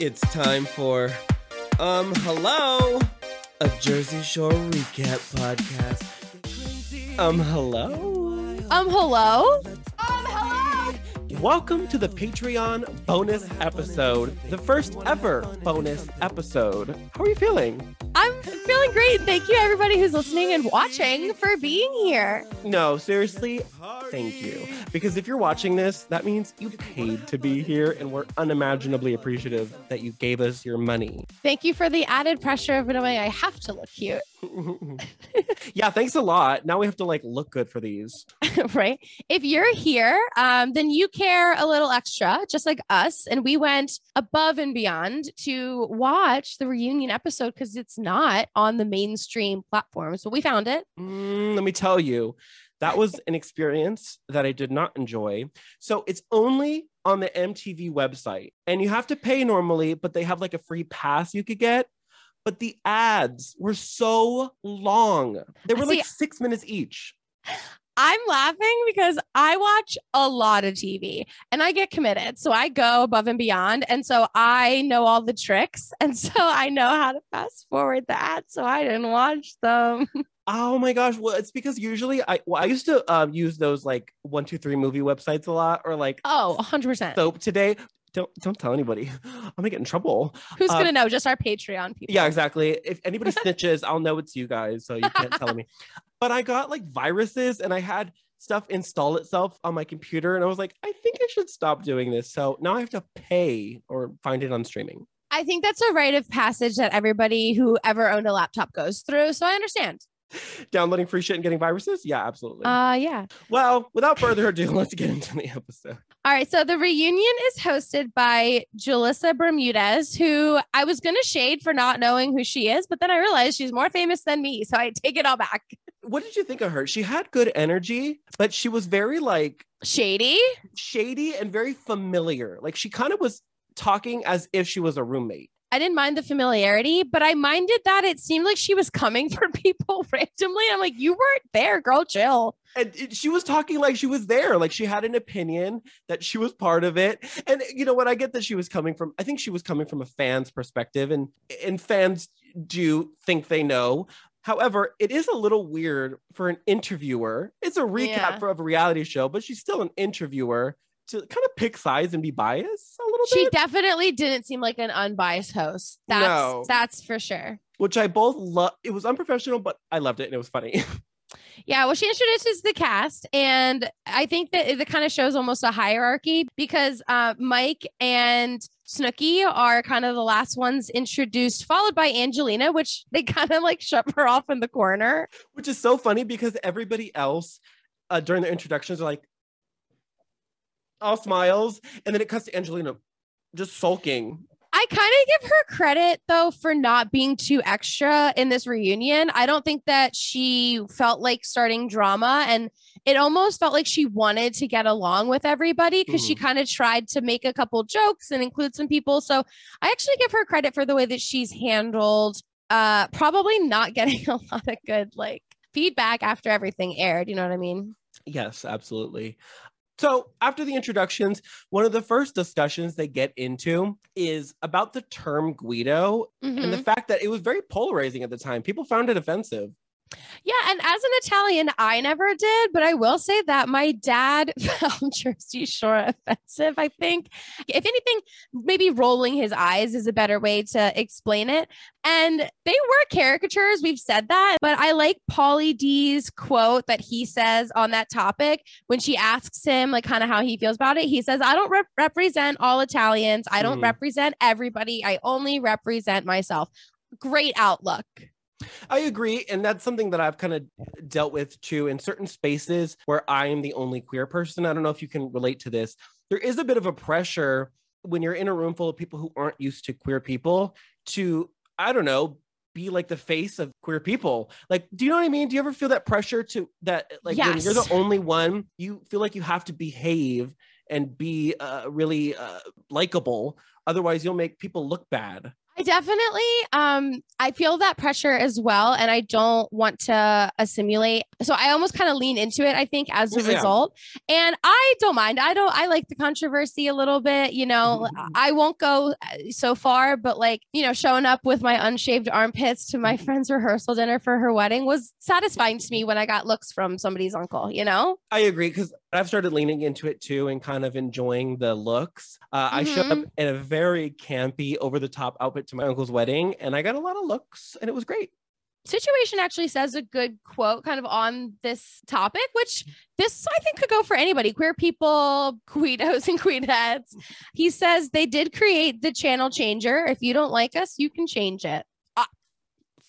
It's time for, um, hello, a Jersey Shore recap podcast. Um, hello. Um, hello? Um, hello. Welcome to the Patreon bonus episode, the first ever bonus episode. How are you feeling? I'm feeling great. Thank you, everybody who's listening and watching, for being here. No, seriously, thank you. Because if you're watching this, that means you paid to be here, and we're unimaginably appreciative that you gave us your money. Thank you for the added pressure of knowing I have to look cute, yeah, thanks a lot. Now we have to like look good for these. right? If you're here, um, then you care a little extra, just like us. And we went above and beyond to watch the reunion episode because it's not on the mainstream platform. So we found it. Mm, let me tell you, that was an experience that I did not enjoy. So it's only on the MTV website, and you have to pay normally, but they have like a free pass you could get. But the ads were so long. They were See, like six minutes each. I'm laughing because I watch a lot of TV and I get committed. So I go above and beyond. And so I know all the tricks. And so I know how to fast forward the ads. So I didn't watch them. Oh my gosh! Well, it's because usually I well, I used to um, use those like one two three movie websites a lot, or like Oh, 100%. Soap Today. Don't don't tell anybody. I'm gonna get in trouble. Who's uh, going to know? Just our Patreon people. Yeah, exactly. If anybody snitches, I'll know it's you guys, so you can't tell me. But I got like viruses, and I had stuff install itself on my computer, and I was like, I think I should stop doing this. So now I have to pay or find it on streaming. I think that's a rite of passage that everybody who ever owned a laptop goes through. So I understand. Downloading free shit and getting viruses? Yeah, absolutely. Uh, yeah. well, without further ado, let's get into the episode. All right. So the reunion is hosted by Julissa Bermudez, who I was going to shade for not knowing who she is, but then I realized she's more famous than me. So I take it all back. What did you think of her? She had good energy, but she was very like Shady. shady and very familiar. Like she kind of was talking as if she was a roommate. I didn't mind the familiarity, but I minded that it seemed like she was coming for people randomly. I'm like, you weren't there, girl, chill. And it- she was talking like she was there, like she had an opinion that she was part of it. And you know what? I get that she was coming from. I think she was coming from a fan's perspective, and and fans do think they know. However, it is a little weird for an interviewer. It's a recap Yeah. for of a reality show, but she's still an interviewer to kind of pick sides and be biased a little She bit. She definitely didn't seem like an unbiased host. That's No. that's for sure. which I both love. It was unprofessional, but I loved it and it was funny. Yeah, well, she introduces the cast, and I think that it kind of shows almost a hierarchy because uh, Mike and Snooki are kind of the last ones introduced, followed by Angelina, which they kind of like shove her off in the corner. which is so funny because everybody else uh, during their introductions are like all smiles, and then it cuts to Angelina just sulking. I kind of give her credit though for not being too extra in this reunion. I don't think that she felt like starting drama and it almost felt like she wanted to get along with everybody because she kind of tried to make a couple jokes and include some people. So I actually give her credit for the way that she's handled uh probably not getting a lot of good like feedback after everything aired, you know what I mean? Yes, absolutely. So after the introductions, one of the first discussions they get into is about the term Guido and Mhm. the fact that it was very polarizing at the time. People found it offensive. Yeah, and as an Italian, I never did, but I will say that my dad found Jersey Shore offensive. I think, if anything, maybe rolling his eyes is a better way to explain it. And they were caricatures. We've said that, but I like Pauly D's quote that he says on that topic when she asks him, like, kind of how he feels about it. He says, "I don't rep- represent all Italians. I don't Mhm. represent everybody. I only represent myself." Great outlook. I agree. And that's something that I've kind of dealt with too in certain spaces where I am the only queer person. I don't know if you can relate to this. There is a bit of a pressure when you're in a room full of people who aren't used to queer people to, I don't know, be like the face of queer people. Like, do you know what I mean? Do you ever feel that pressure to that, like, when you're the only one, you feel like you have to behave and be uh, really uh, likable. Otherwise, you'll make people look bad. I definitely um I feel that pressure as well and I don't want to assimilate. So I almost kind of lean into it I think as a Yeah. result. And I don't mind. I don't I like the controversy a little bit, you know. Mhm. I won't go uh, so far but like, you know, showing up with my unshaved armpits to my Mhm. friend's rehearsal dinner for her wedding was satisfying to me when I got looks from somebody's uncle, you know? I agree because I've started leaning into it too and kind of enjoying the looks. Uh, I showed up in a very campy, over the top outfit to my uncle's wedding, and I got a lot of looks, and it was great. situation actually says a good quote kind of on this topic, which this I think could go for anybody, queer people, queedos and queethettes. He says they did create the channel changer. If you don't like us, you can change it. Uh,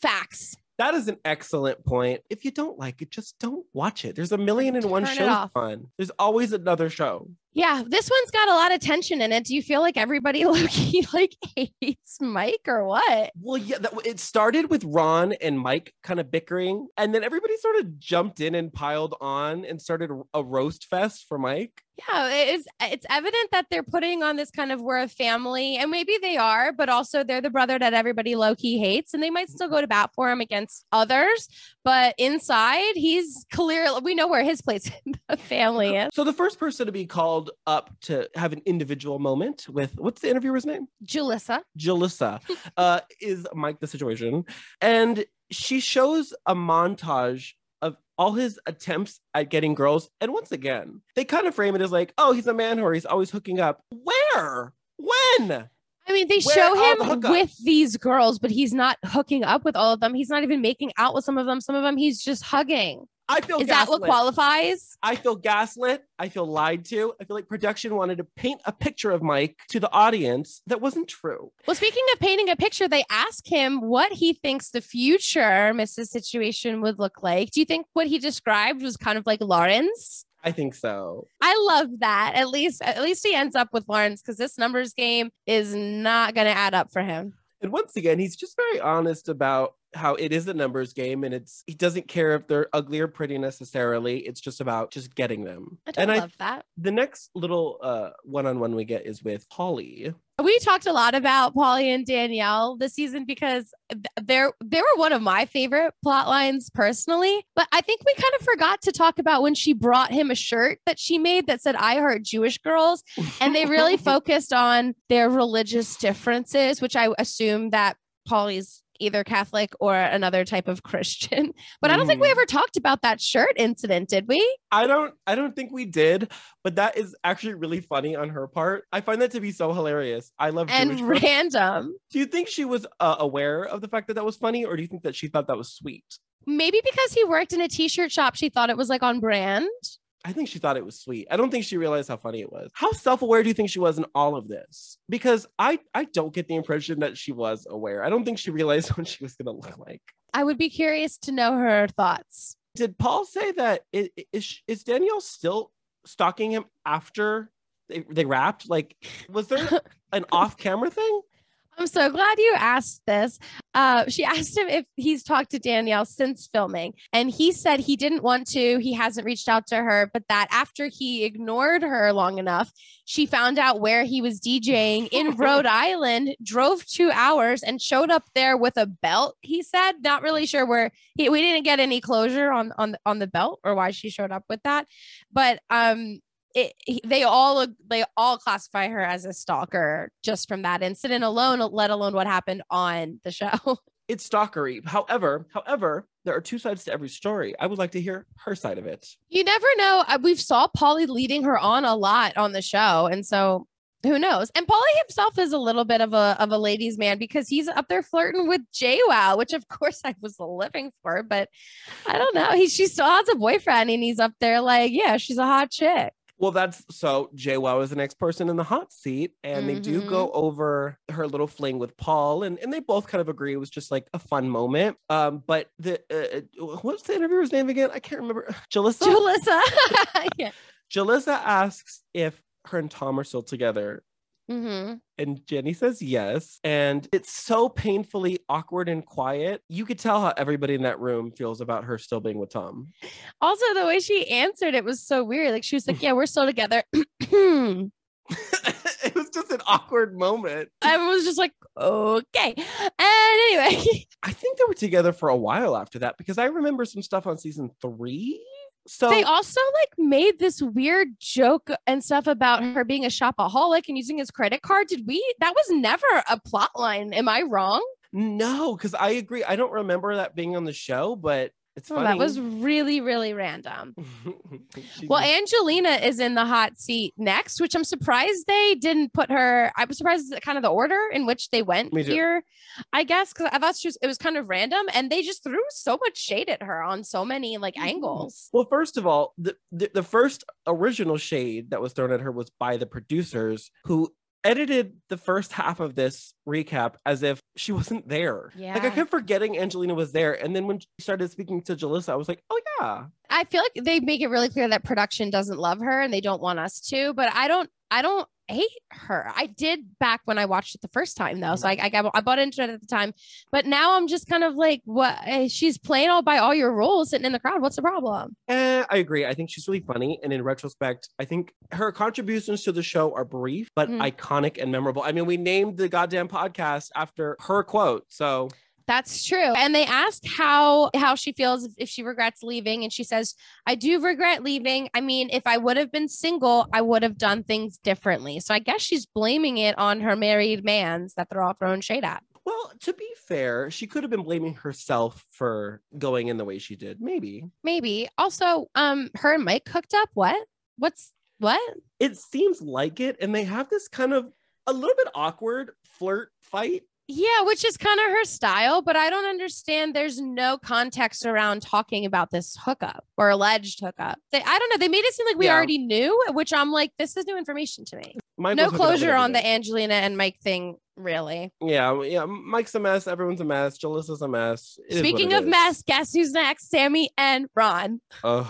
facts. That is an excellent point. If you don't like it, just don't watch it. There's a million and one Turn shows on. There's always another show. Yeah, this one's got a lot of tension in it. Do you feel like everybody Loki like hates Mike or what? Well, yeah, that, it started with Ron and Mike kind of bickering, and then everybody sort of jumped in and piled on and started a roast fest for Mike. Yeah, it is. It's evident that they're putting on this kind of we're a family, and maybe they are, but also they're the brother that everybody low key hates, and they might still go to bat for him against others. But inside, he's clear. We know where his place in the family is. So the first person to be called up to have an individual moment with what's the interviewer's name? Julissa. Jalissa, uh, is Mike the situation. And she shows a montage of all his attempts at getting girls. And once again, they kind of frame it as like, oh, he's a man whore. He's always hooking up. Where? When? I mean, they Where show are the him with these girls, but he's not hooking up with all of them. He's not even making out with some of them. Some of them he's just hugging. I feel Is that what qualifies? I feel gaslit. I feel lied to. I feel like production wanted to paint a picture of Mike to the audience that wasn't true. Well, speaking of painting a picture, they ask him what he thinks the future Mrs. Situation would look like. Do you think what he described was kind of like Lawrence? I think so. I love that. At least, at least he ends up with Lawrence because this numbers game is not going to add up for him. And once again, he's just very honest about how it is a numbers game and it's he doesn't care if they're ugly or pretty necessarily. It's just about just getting them. I and love that. the next little uh one-on-one we get is with Pauly. We talked a lot about Pauly and Danielle this season because they're they were one of my favorite plot lines personally. But I think we kind of forgot to talk about when she brought him a shirt that she made that said "I heart Jewish girls," and they really focused on their religious differences, which I assume that Pauly's either Catholic or another type of Christian. But I don't think we Mhm. ever talked about that shirt incident, did we? I don't I don't think we did, but that is actually really funny on her part. I find that to be so hilarious. I love And Jewish girls. random. Do you think she was uh, aware of the fact that that was funny or do you think that she thought that was sweet? Maybe because he worked in a t-shirt shop, she thought it was like on brand. I think she thought it was sweet. I don't think she realized how funny it was. How self-aware do you think she was in all of this? Because I I don't get the impression that she was aware. I don't think she realized what she was going to look like. I would be curious to know her thoughts. Did Paul say that i- i- is is Danielle still stalking him after they, they wrapped? Like was there an off-camera thing? I'm so glad you asked this. Uh, she asked him if he's talked to Danielle since filming, and he said he didn't want to. He hasn't reached out to her, but that after he ignored her long enough, she found out where he was DJing in Rhode Island, drove two hours, and showed up there with a belt. He said, not really sure where he. We didn't get any closure on on on the belt or why she showed up with that, but um, it, they all they all classify her as a stalker just from that incident alone, let alone what happened on the show. It's stalkery. However, however, there are two sides to every story. I would like to hear her side of it. You never know. Uh, We've saw Pauly leading her on a lot on the show, and so who knows? And Pauly himself is a little bit of a of a ladies' man because he's up there flirting with JWoww, which of course I was living for, but I don't know. He she still has a boyfriend, and he's up there like, yeah, she's a hot chick. Well, that's so JWoww is the next person in the hot seat, and they do Mm-hmm. go over her little fling with Paul, and, and they both kind of agree it was just like a fun moment. Um, but the uh, uh, what's the interviewer's name again? I can't remember. Jalissa. Julissa. yeah. Jalissa asks if her and Tom are still together, hmm and Jenni says yes. And it's so painfully awkward and quiet. You could tell how everybody in that room feels about her still being with Tom. Also, the way she answered it was so weird. Like she was like, "Yeah, we're still together." it was just an awkward moment. I was just like, okay. And anyway, I think they were together for a while after that because I remember some stuff on season three. So they also like made this weird joke and stuff about her being a shopaholic and using his credit card. Did we? That was never a plot line. Am I wrong? no, because I agree. I don't remember that being on the show, but it's Oh, that was really, really random. Well, Angelina is in the hot seat next, which I'm surprised they didn't put her. I was surprised at kind of the order in which they went here, I guess, because I thought she was, it was kind of random and they just threw so much shade at her on so many like mm-hmm. angles. Well, first of all, the, the the first original shade that was thrown at her was by the producers who edited the first half of this recap as if she wasn't there. Yeah. Like I kept forgetting Angelina was there. And then when she started speaking to Jalissa, I was like, oh yeah. I feel like they make it really clear that production doesn't love her and they don't want us to, but I don't, I don't hate her. I did back when I watched it the first time though. So I, I got, I bought into it at the time, but now I'm just kind of like, what? eh, She's playing all by all your rules sitting in the crowd. What's the problem? Eh, I agree. I think she's really funny. And in retrospect, I think her contributions to the show are brief, but Mm. iconic and memorable. I mean, we named the goddamn podcast after her quote. So That's true. And they asked how how she feels if, if she regrets leaving and she says, "I do regret leaving. I mean, if I would have been single, I would have done things differently." So I guess she's blaming it on her married mans that they're all throwing shade at. Well, to be fair, she could have been blaming herself for going in the way she did. Maybe. Maybe. Also, um her and Mike hooked up. What? What's what? It seems like it. And they have this kind of a little bit awkward flirt fight. Yeah, which is kind of her style, but I don't understand. There's no context around talking about this hookup or alleged hookup. They, I don't know. They made it seem like we Yeah. already knew, which I'm like, this is new information to me. Mike no was hooking up with closure on the. Angelina and Mike thing, really. Yeah, yeah. Mike's a mess. Everyone's a mess. Jalissa's a mess. It Speaking of is. mess, guess who's next? Sammy and Ron. Ugh.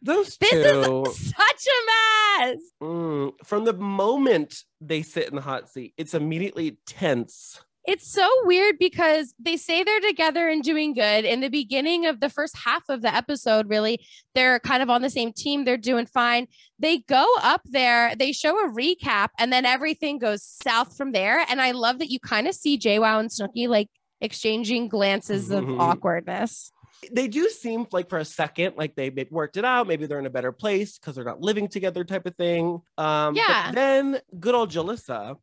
those This two. is such a mess. Mm, from the moment they sit in the hot seat, it's immediately tense. It's so weird because they say they're together and doing good. In the beginning of the first half of the episode, really, they're kind of on the same team. They're doing fine. They go up there, they show a recap, and then everything goes south from there. And I love that you kind of see JWoww and Snooki like exchanging glances of Mhm. awkwardness. They do seem like for a second like they worked it out. Maybe they're in a better place because they're not living together, type of thing. Um, but Yeah. then good old Jalissa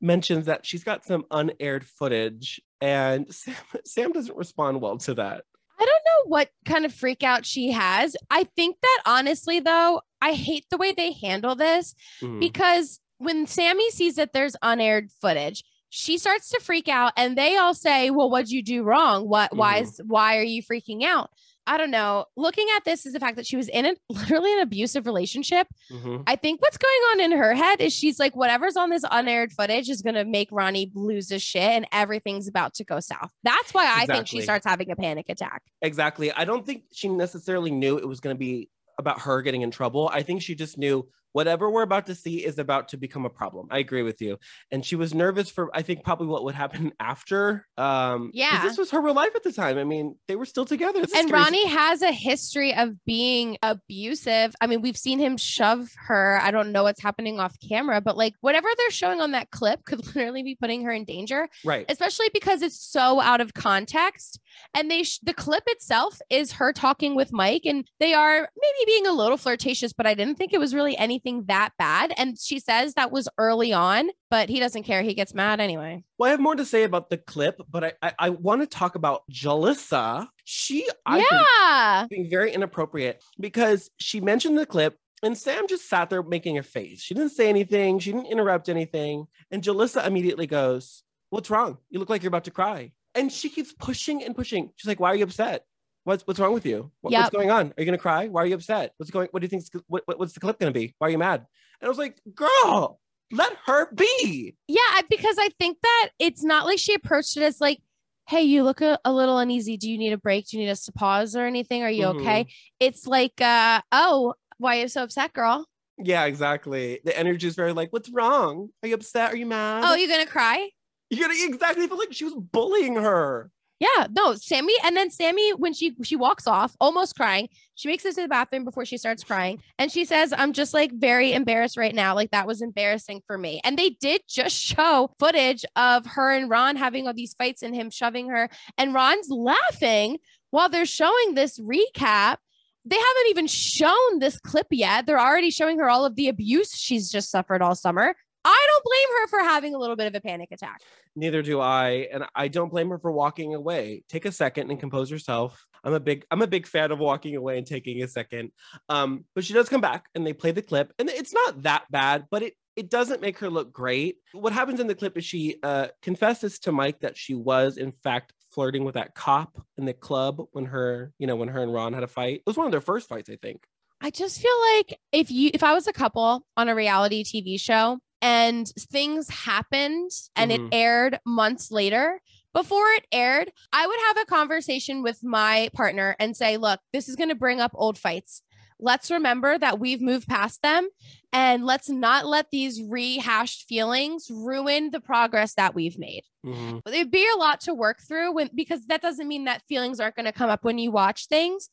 mentions that she's got some unaired footage, and Sam, Sam doesn't respond well to that. I don't know what kind of freak out she has. I think that honestly, though, I hate the way they handle this Mm. because when Sammy sees that there's unaired footage, she starts to freak out and they all say, Well, what'd you do wrong? What why Mhm. is why are you freaking out? I don't know. Looking at this is the fact that she was in a literally an abusive relationship. Mhm. I think what's going on in her head is she's like, whatever's on this unaired footage is gonna make Ronnie lose his shit and everything's about to go south. That's why I think she starts having a panic attack. Exactly. I don't think she necessarily knew it was going to be about her getting in trouble. I think she just knew whatever we're about to see is about to become a problem. I agree with you. And she was nervous for, I think, probably what would happen after. Um, Yeah. This was her real life at the time. I mean, they were still together. This and. Ronnie has a history of being abusive. I mean, we've seen him shove her. I don't know what's happening off camera, but like whatever they're showing on that clip could literally be putting her in danger, Right. especially because it's so out of context. And they sh- the clip itself is her talking with Mike, and they are maybe being a little flirtatious, but I didn't think it was really anything that bad. And she says that was early on, but he doesn't care. He gets mad anyway. Well, I have more to say about the clip, but I, I, I want to talk about Jalissa. She, I think, yeah. being very inappropriate because she mentioned the clip and Sam just sat there making a face. She didn't say anything, she didn't interrupt anything. And Jalissa immediately goes, What's wrong? You look like you're about to cry. And she keeps pushing and pushing. She's like, Why are you upset? What's what's wrong with you? What- Yep. What's going on? Are you gonna cry? Why are you upset? What's going? What do you think? What, what- what's the clip gonna be? Why are you mad? And I was like, girl, let her be. Yeah, because I think that it's not like she approached it as like, hey, you look a, a little uneasy. Do you need a break? Do you need us to pause or anything? Are you okay? It's like, uh, oh, why are you so upset, girl? Yeah, exactly. The energy is very like, what's wrong? Are you upset? Are you mad? Oh, you gonna cry? You're gonna exactly feel like she was bullying her. Yeah, no, Sammy, and then Sammy, when she she walks off, almost crying, she makes it to the bathroom before she starts crying, and she says, "I'm just like very embarrassed right now. Like that was embarrassing for me." And they did just show footage of her and Ron having all these fights and him shoving her, and Ron's laughing while they're showing this recap. They haven't even shown this clip yet. They're already showing her all of the abuse she's just suffered all summer. I don't blame her for having a little bit of a panic attack. Neither do I, and I don't blame her for walking away. Take a second and compose yourself. I'm a big I'm a big fan of walking away and taking a second. Um, but she does come back and they play the clip, and it's not that bad, but it it doesn't make her look great. What happens in the clip is she uh, confesses to Mike that she was in fact flirting with that cop in the club when her, you know, when her and Ron had a fight. It was one of their first fights, I think. I just feel like if you if I was a couple on a reality TV show and things happened and Mhm. it aired months later, before it aired, I would have a conversation with my partner and say, "Look, this is going to bring up old fights. Let's remember that we've moved past them and let's not let these rehashed feelings ruin the progress that we've made." Mhm. it'd be a lot to work through when because that doesn't mean that feelings aren't going to come up when you watch things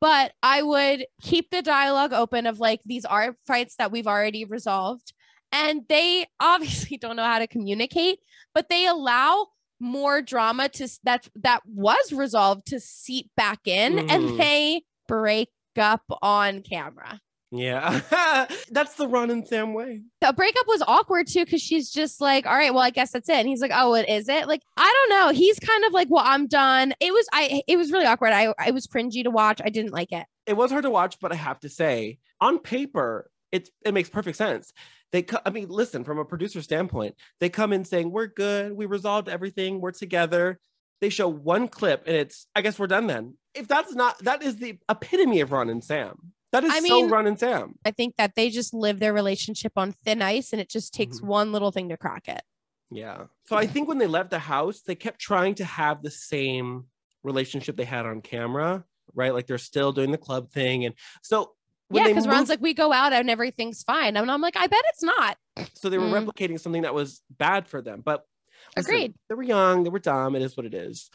but i would keep the dialogue open of like these are fights that we've already resolved and they obviously don't know how to communicate but they allow more drama to that that was resolved to seep back in Mhm. and they break up on camera Yeah, that's the Ron and Sam way. the breakup was awkward too because she's just like, all right, well, I guess that's it. And he's like, oh, what is it? Like, I don't know. He's kind of like, well, I'm done. It was I. It was really awkward. I I was cringy to watch. I didn't like it. It was hard to watch, but I have to say, on paper, it it makes perfect sense. They, co- I mean, listen, from a producer standpoint, they come in saying we're good, we resolved everything, we're together. They show one clip, and it's, I guess we're done then. If that's not, that is the epitome of Ron and Sam. That is I so mean- Ron and Sam. I think that they just live their relationship on thin ice, and it just takes Mhm. one little thing to crack it. Yeah. So I think when they left the house, they kept trying to have the same relationship they had on camera, right? Like they're still doing the club thing, and so yeah, because Ron's like, we go out and everything's fine, and I'm like, I bet it's not. so they were Mm. replicating something that was bad for them. But listen, Agreed. they were young, they were dumb. It is what it is.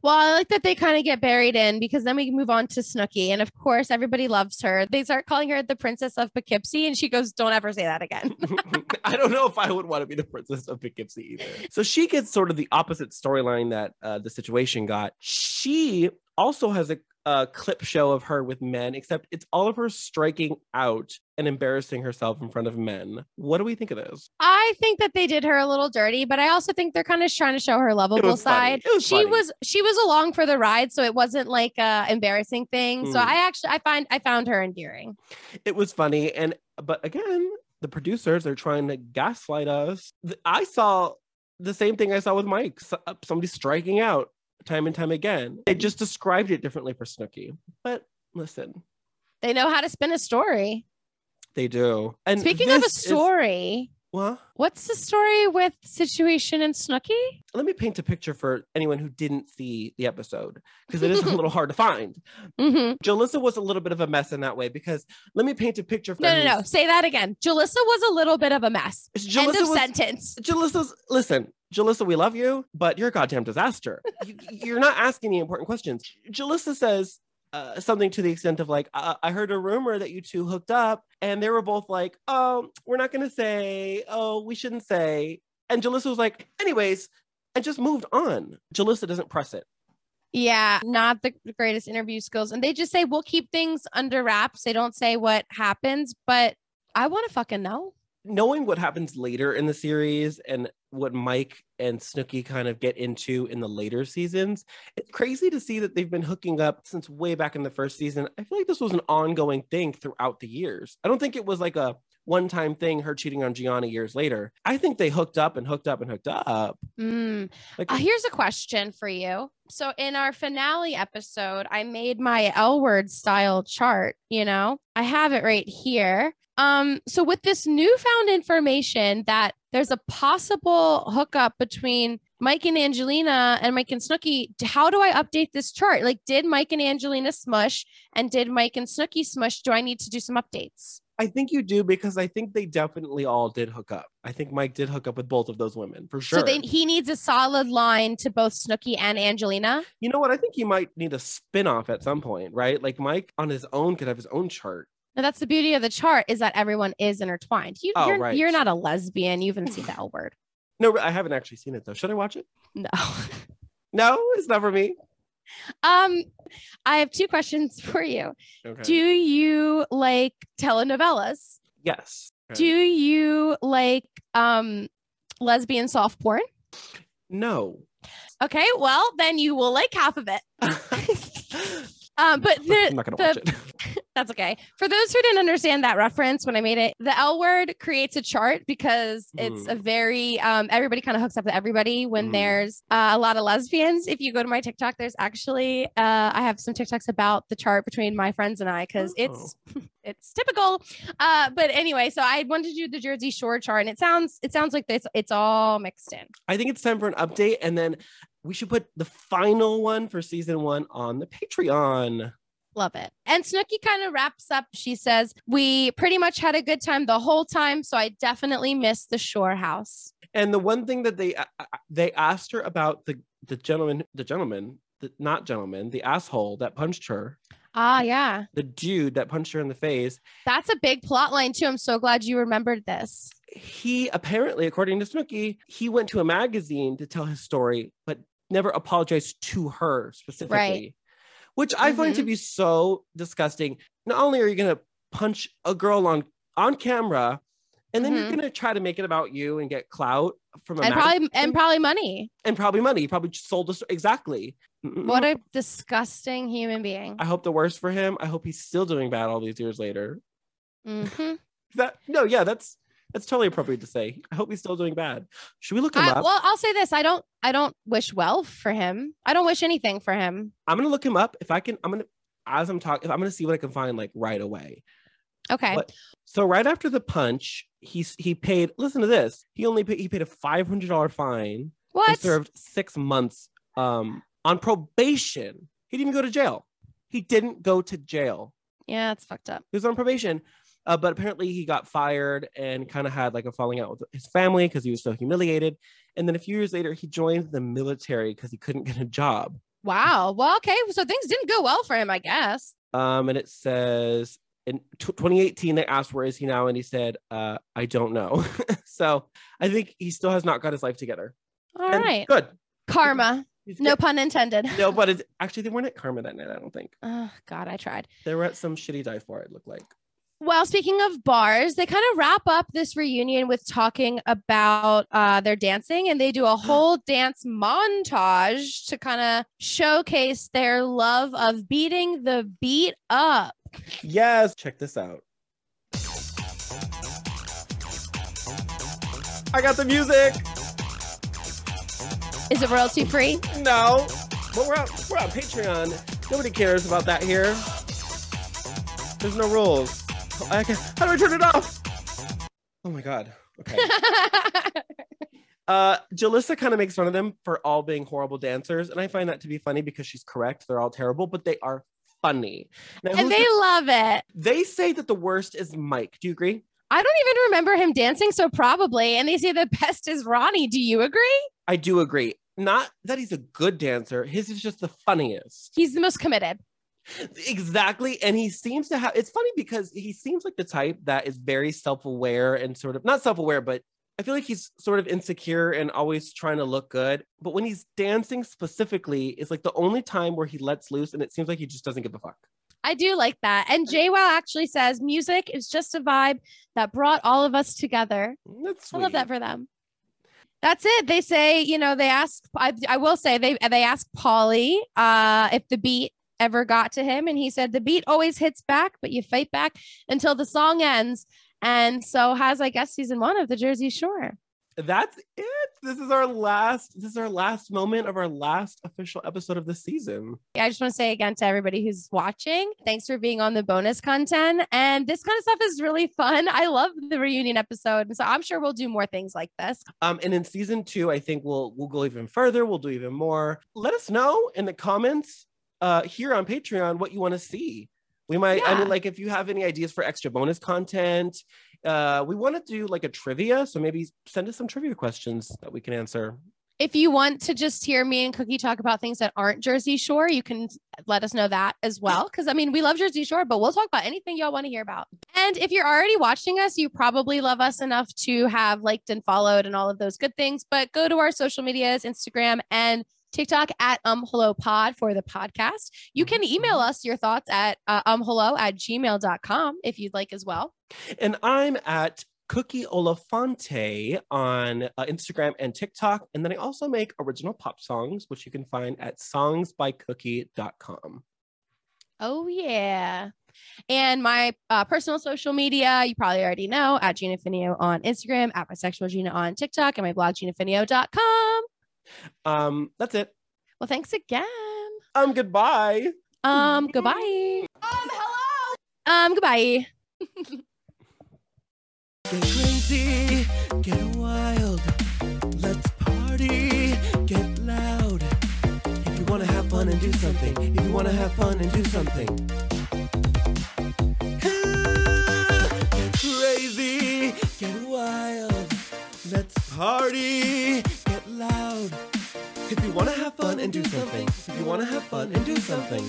Well, I like that they kind of get buried in because then we move on to Snooki. And of course, everybody loves her. They start calling her the princess of Poughkeepsie, and she goes, Don't ever say that again. I don't know if I would want to be the princess of Poughkeepsie either. So she gets sort of the opposite storyline that uh, the situation got. She also has a, a clip show of her with men, except it's all of her striking out and embarrassing herself in front of men. What do we think of this? I think that they did her a little dirty, but I also think they're kind of trying to show her lovable side. Was she funny. was she was along for the ride, so it wasn't like a embarrassing thing. So Mm. I actually I find I found her endearing. It was funny, and but again, the producers are trying to gaslight us. I saw the same thing I saw with Mike. Uh, somebody striking out time and time again. They just described it differently for Snooki. But listen, They know how to spin a story. they do. And Speaking of a this is- story, well, what's the story with situation and Snooki? let me paint a picture for anyone who didn't see the episode because it is a little hard to find. hmm Jalissa was a little bit of a mess in that way because let me paint a picture for No, no, no. Say that again. Jalissa was a little bit of a mess. End Jalissa of was, sentence. Jalissa's listen, Jalissa, we love you, but you're a goddamn disaster. you, you're not asking the important questions. Jalissa says uh, something to the extent of like, uh, I heard a rumor that you two hooked up, and they were both like, oh, we're not gonna say, oh, we shouldn't say. And Jalissa was like, anyways, and just moved on. Jalissa doesn't press it. Yeah, not the greatest interview skills. And they just say, we'll keep things under wraps. They don't say what happens, but I want to fucking know. knowing what happens later in the series and what Mike and Snooki kind of get into in the later seasons, it's crazy to see that they've been hooking up since way back in the first season. I feel like this was an ongoing thing throughout the years. I don't think it was like a one time thing, her cheating on Jionni years later. I think they hooked up and hooked up and hooked up. Mm. Like, Uh, here's a question for you. So in our finale episode, I made my L word style chart, you know. I have it right here. Um so with this newfound information that there's a possible hookup between Mike and Angelina and Mike and Snooki, how do I update this chart? Like did Mike and Angelina smush and did Mike and Snooki smush? Do I need to do some updates? I think you do because I think they definitely all did hook up. I think Mike did hook up with both of those women for sure. So they, he needs a solid line to both Snooki and Angelina. you know what? I think he might need a spin-off at some point, right? Like Mike on his own could have his own chart. Now that's the beauty of the chart is that everyone is intertwined. You, Oh, you're, right. you're not a lesbian. You haven't seen the L word. No, I haven't actually seen it though. Should I watch it? No. No, it's not for me. Um, I have two questions for you. Okay. Do you like telenovelas? yes. Do you like um lesbian soft porn? no. Okay, well then you will like half of it. Um, but I'm the, not gonna the watch it. that's okay. For those who didn't understand that reference when I made it, the L word creates a chart because it's a very um everybody kind of hooks up with everybody when Mm. there's uh, a lot of lesbians. If you go to my TikTok, there's actually uh I have some TikToks about the chart between my friends and I because it's it's typical. Uh, but anyway, so I wanted to do the Jersey Shore chart, and it sounds it sounds like this, it's all mixed in. I think it's time for an update, and then we should put the final one for season one on the Patreon. Love it. And Snooki kind of wraps up. She says, We pretty much had a good time the whole time. So I definitely missed the shore house. And the one thing that they uh, uh, they asked her about the the gentleman, the gentleman, the not gentleman, the asshole that punched her, Ah, yeah. the dude that punched her in the face. That's a big plot line, too. I'm so glad you remembered this. He apparently, according to Snooki, he went to a magazine to tell his story, but never apologized to her specifically. Which I find to be so disgusting. Not only are you gonna punch a girl on on camera, and then you're Mhm. gonna try to make it about you and get clout from a And probably and probably money. and probably money. You probably sold us exactly. What a disgusting human being. I hope the worst for him. I hope he's still doing bad all these years later. Mm-hmm. That no, yeah, that's that's totally appropriate to say. I hope he's still doing bad. Should we look him I, up? well, I'll say this. I don't I don't wish well for him. I don't wish anything for him. I'm gonna look him up. If I can, I'm gonna as I'm talking, I'm gonna see what I can find like right away. Okay. What- So right after the punch, he's he paid. Listen to this. He only paid. He paid a five hundred dollar fine and What? served six months um on probation. He didn't even go to jail. He didn't go to jail. Yeah, it's fucked up. He was on probation. Uh, but apparently he got fired and kind of had like a falling out with his family because he was so humiliated. And then a few years later, he joined the military because he couldn't get a job. Wow. Well, okay. So things didn't go well for him, I guess. Um, and it says in t- 2018, they asked, Where is he now? And he said, uh, I don't know. so I think he still has not got his life together. All And right. Good. Karma. He's No good. pun intended. No, but it, actually, they weren't at Karma that night, I don't think. Oh, God, I tried. They were at some shitty dive bar, it looked like. Well, speaking of bars, they kind of wrap up this reunion with talking about uh, their dancing, and they do a whole dance montage to kind of showcase their love of beating the beat up. Yes. Check this out. I got the music. Is it royalty free? No, but we're on, we're on Patreon. Nobody cares about that here. There's no rules. Can, how do I turn it off? Oh my god. Okay. Uh, Jalissa kind of makes fun of them for all being horrible dancers, and I find that to be funny because she's correct. They're all terrible, but they are funny. Now, and they the- love it. they say that the worst is Mike. Do you agree? I don't even remember him dancing, so probably. And they say the best is Ronnie. Do you agree? I do agree. Not that he's a good dancer. His is just the funniest. He's the most committed. Exactly. And he seems to have it's funny because he seems like the type that is very self-aware and sort of not self-aware, but I feel like he's sort of insecure and always trying to look good. But when he's dancing specifically, it's like the only time where he lets loose and it seems like he just doesn't give a fuck. I do like that. And JWoww actually says music is just a vibe that brought all of us together. That's sweet. I love that for them. That's it. They say, you know, they ask. I, I will say they they ask Pauly uh, if the beat ever got to him, and he said the beat always hits back, but you fight back until the song ends. And so has I guess season one of the Jersey Shore. That's it. This is our last this is our last moment of our last official episode of the season. I just want to say again to everybody who's watching, thanks for being on the bonus content. And this kind of stuff is really fun. I love the reunion episode. And so I'm sure we'll do more things like this. Um, and in season two, I think we'll we'll go even further. We'll do even more. Let us know in the comments uh here on Patreon what you want to see. We might, I mean, like if you have any ideas for extra bonus content, uh, we want to do like a trivia. So maybe send us some trivia questions that we can answer. If you want to just hear me and Cooki talk about things that aren't Jersey Shore, you can let us know that as well. Because I mean, we love Jersey Shore, but we'll talk about anything y'all want to hear about. And if you're already watching us, you probably love us enough to have liked and followed and all of those good things. But go to our social medias, Instagram and TikTok at um hello pod for the podcast. You can email us your thoughts at uh, um hello at gmail.com if you'd like as well. And I'm at Cooki Olafante on uh, Instagram and TikTok. And then I also make original pop songs, which you can find at songsbycookie.com. Oh, yeah. And my uh, personal social media, you probably already know at Gina Finio on Instagram, at bisexual Gina on TikTok, and my blog, ginafinio.com. Um, that's it. Well, thanks again. Um, goodbye. Um, goodbye. Um, hello. Um, goodbye. Get crazy, get wild. Let's party, get loud. If you wanna have fun and do something, if you wanna have fun and do something. Get crazy, get wild. Let's party, get loud. If you wanna have fun and do something, if you wanna have fun and do something.